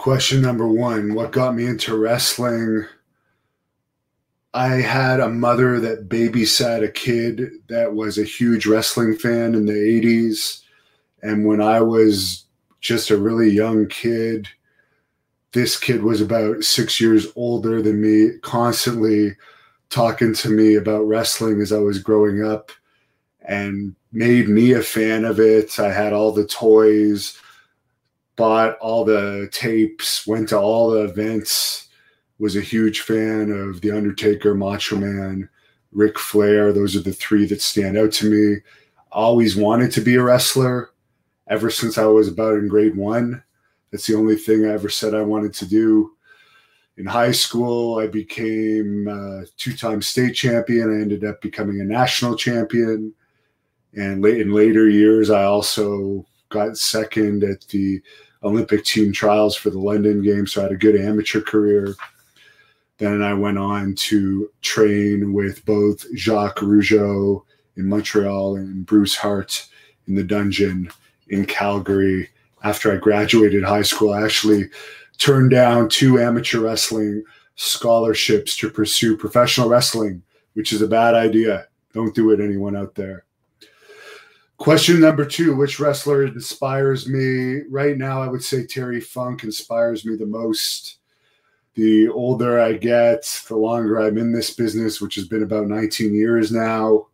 Question number one What got me into wrestling? I had a mother that babysat a kid that was a huge wrestling fan in the 80s. And when I was just a really young kid, this kid was about six years older than me, constantly talking to me about wrestling as I was growing up and made me a fan of it. I had all the toys, bought all the tapes, went to all the events was a huge fan of The Undertaker, Macho Man, Ric Flair. Those are the three that stand out to me. Always wanted to be a wrestler ever since I was about in grade one. That's the only thing I ever said I wanted to do. In high school, I became a two time state champion. I ended up becoming a national champion. And late in later years, I also got second at the Olympic team trials for the London Games. So I had a good amateur career. Then I went on to train with both Jacques Rougeau in Montreal and Bruce Hart in the dungeon in Calgary. After I graduated high school, I actually turned down two amateur wrestling scholarships to pursue professional wrestling, which is a bad idea. Don't do it, anyone out there. Question number two Which wrestler inspires me? Right now, I would say Terry Funk inspires me the most the older I get, the longer I'm in this business, which has been about 19 years now.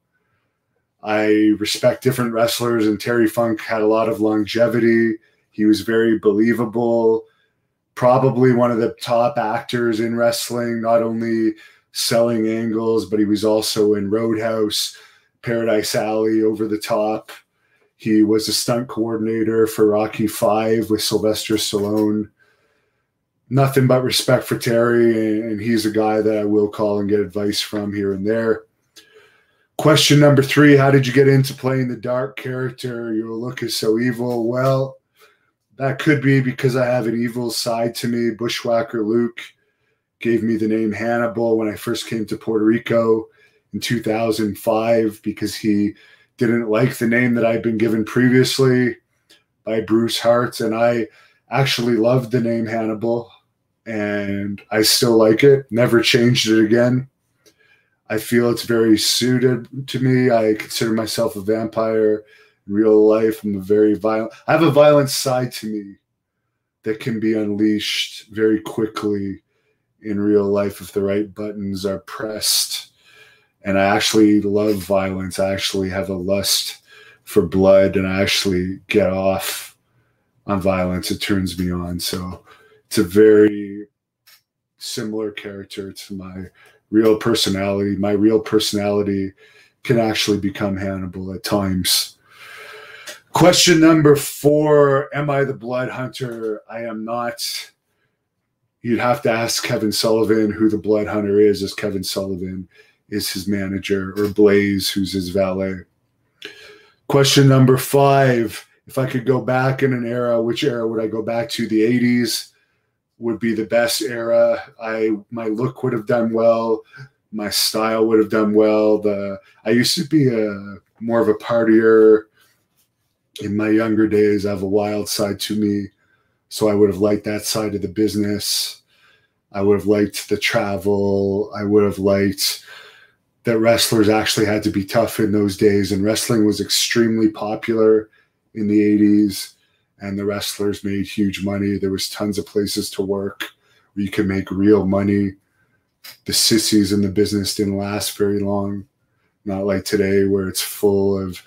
I respect different wrestlers, and Terry Funk had a lot of longevity. He was very believable, probably one of the top actors in wrestling, not only selling angles, but he was also in Roadhouse, Paradise Alley, Over the Top. He was a stunt coordinator for Rocky Five with Sylvester Stallone nothing but respect for Terry, and he's a guy that I will call and get advice from here and there. Question number three How did you get into playing the dark character? Your look is so evil. Well, that could be because I have an evil side to me. Bushwhacker Luke gave me the name Hannibal when I first came to Puerto Rico in 2005 because he didn't like the name that I'd been given previously by Bruce Hart. And I actually loved the name Hannibal and I still like it. Never changed it again. I feel it's very suited to me. I consider myself a vampire in real life. I'm a very violent. I have a violent side to me that can be unleashed very quickly in real life if the right buttons are pressed. And I actually love violence. I actually have a lust for blood and I actually get off on violence. It turns me on. So it's a very similar character to my real personality. My real personality can actually become Hannibal at times. Question number four Am I the blood hunter? I am not. You'd have to ask Kevin Sullivan who the blood hunter is, as Kevin Sullivan is his manager, or Blaze, who's his valet. Question number five If I could go back in an era, which era would I go back to? The 80s, would be the best era. I my look would have done well, my style would have done well. The I used to be a more of a partier in my younger days. I have a wild side to me, so I would have liked that side of the business. I would have liked the travel. I would have liked that wrestlers actually had to be tough in those days, and wrestling was extremely popular in the 80s and the wrestlers made huge money. There was tons of places to work where you could make real money. The sissies in the business didn't last very long, not like today where it's full of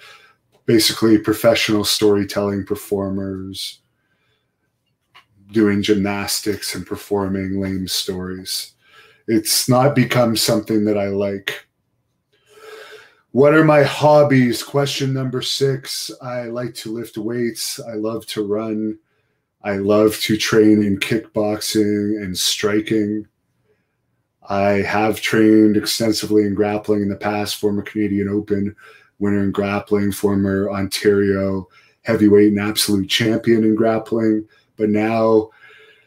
basically professional storytelling performers doing gymnastics and performing lame stories. It's not become something that I like what are my hobbies? Question number six. I like to lift weights. I love to run. I love to train in kickboxing and striking. I have trained extensively in grappling in the past, former Canadian Open winner in grappling, former Ontario heavyweight and absolute champion in grappling. But now,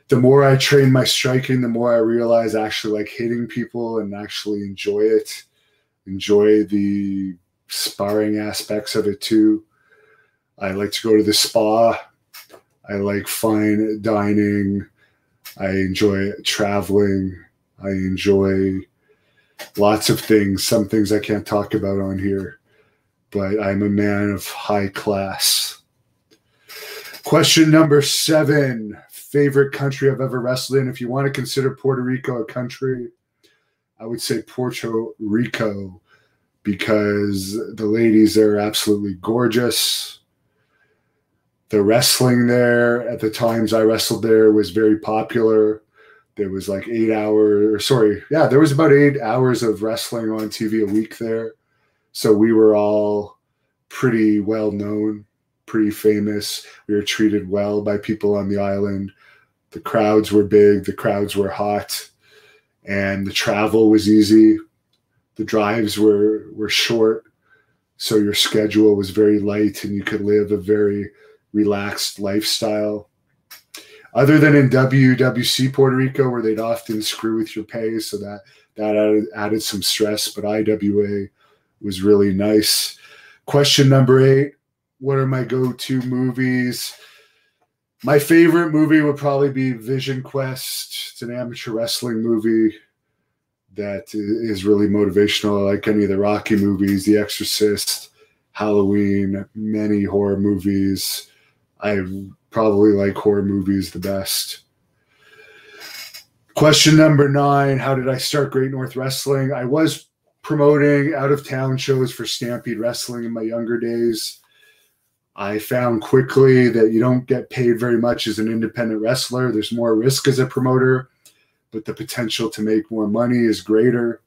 the more I train my striking, the more I realize I actually like hitting people and actually enjoy it enjoy the sparring aspects of it too. I like to go to the spa. I like fine dining. I enjoy traveling. I enjoy lots of things. Some things I can't talk about on here, but I'm a man of high class. Question number seven favorite country I've ever wrestled in. If you want to consider Puerto Rico a country, I would say Puerto Rico because the ladies there are absolutely gorgeous. The wrestling there at the times I wrestled there was very popular. There was like eight hours, sorry, yeah, there was about eight hours of wrestling on TV a week there. So we were all pretty well known, pretty famous. We were treated well by people on the island. The crowds were big, the crowds were hot, and the travel was easy. The drives were were short so your schedule was very light and you could live a very relaxed lifestyle. Other than in WWC Puerto Rico where they'd often screw with your pay so that that added, added some stress but IWA was really nice. Question number 8 what are my go-to movies my favorite movie would probably be Vision Quest. It's an amateur wrestling movie that is really motivational, like any of the Rocky movies, The Exorcist, Halloween, many horror movies. I probably like horror movies the best. Question number nine How did I start Great North Wrestling? I was promoting out of town shows for Stampede Wrestling in my younger days. I found quickly that you don't get paid very much as an independent wrestler. There's more risk as a promoter but the potential to make more money is greater.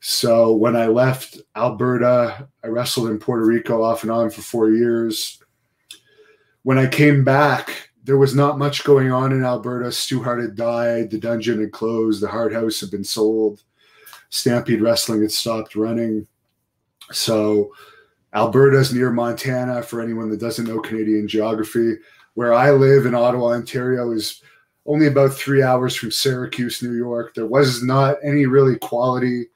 So when I left Alberta, I wrestled in Puerto Rico off and on for four years. When I came back, there was not much going on in Alberta. Stu Hart had died, the dungeon had closed, the Hart House had been sold, Stampede Wrestling had stopped running. So Alberta's near Montana for anyone that doesn't know Canadian geography. Where I live in Ottawa, Ontario is only about three hours from Syracuse, New York. There was not any really quality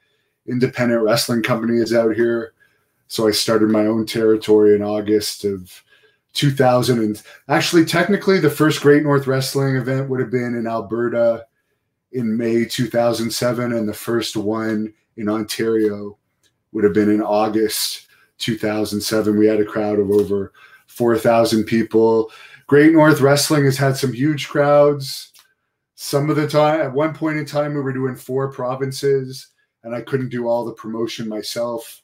independent wrestling companies out here. So I started my own territory in August of 2000. And actually, technically, the first Great North Wrestling event would have been in Alberta in May 2007. And the first one in Ontario would have been in August 2007. We had a crowd of over 4,000 people. Great North Wrestling has had some huge crowds. Some of the time, at one point in time, we were doing four provinces, and I couldn't do all the promotion myself.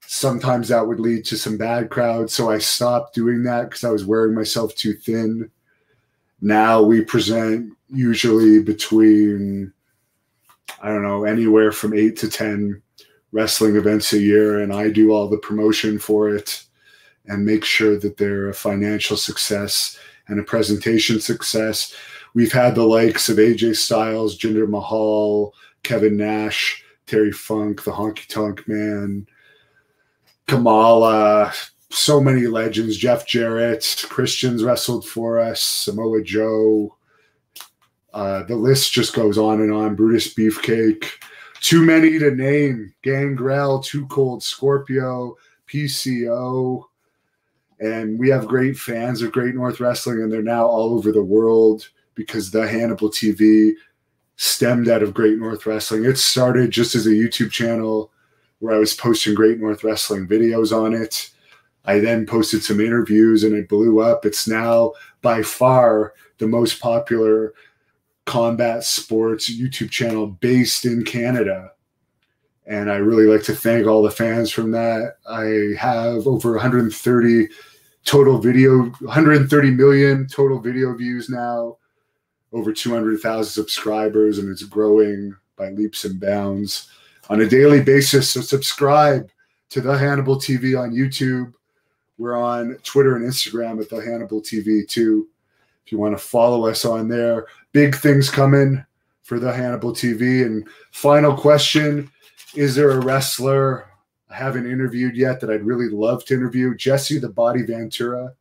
Sometimes that would lead to some bad crowds, so I stopped doing that because I was wearing myself too thin. Now we present usually between, I don't know, anywhere from eight to 10 wrestling events a year, and I do all the promotion for it and make sure that they're a financial success and a presentation success. We've had the likes of AJ Styles, Jinder Mahal, Kevin Nash, Terry Funk, the Honky Tonk Man, Kamala, so many legends. Jeff Jarrett, Christian's wrestled for us, Samoa Joe. Uh, the list just goes on and on. Brutus Beefcake, too many to name. Gangrel, 2 Cold Scorpio, PCO, and we have great fans of Great North Wrestling, and they're now all over the world because the Hannibal TV stemmed out of Great North Wrestling. It started just as a YouTube channel where I was posting Great North Wrestling videos on it. I then posted some interviews and it blew up. It's now by far the most popular combat sports YouTube channel based in Canada. And I really like to thank all the fans from that. I have over 130 total video 130 million total video views now over 200,000 subscribers and it's growing by leaps and bounds on a daily basis so subscribe to the Hannibal TV on YouTube we're on Twitter and Instagram at the Hannibal TV too you want to follow us on there big things coming for the Hannibal TV and final question is there a wrestler I haven't interviewed yet that I'd really love to interview. Jesse the Body Ventura.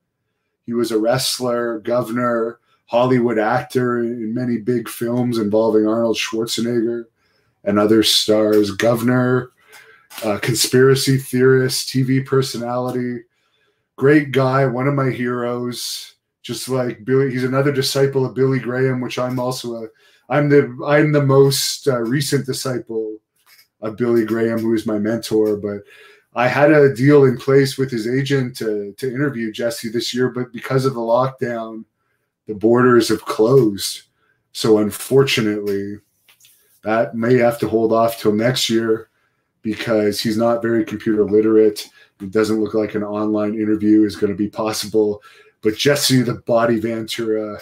He was a wrestler, governor, Hollywood actor in many big films involving Arnold Schwarzenegger and other stars. Governor, uh, conspiracy theorist, TV personality, great guy, one of my heroes. Just like Billy. He's another disciple of Billy Graham, which I'm also a. I'm the I'm the most uh, recent disciple of Billy Graham, who is my mentor. But I had a deal in place with his agent to to interview Jesse this year, but because of the lockdown, the borders have closed. So unfortunately, that may have to hold off till next year because he's not very computer literate. It doesn't look like an online interview is going to be possible. But Jesse the Body Ventura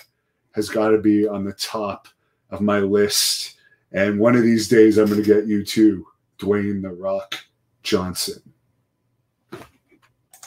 has got to be on the top of my list. And one of these days, I'm going to get you too, Dwayne the Rock Johnson.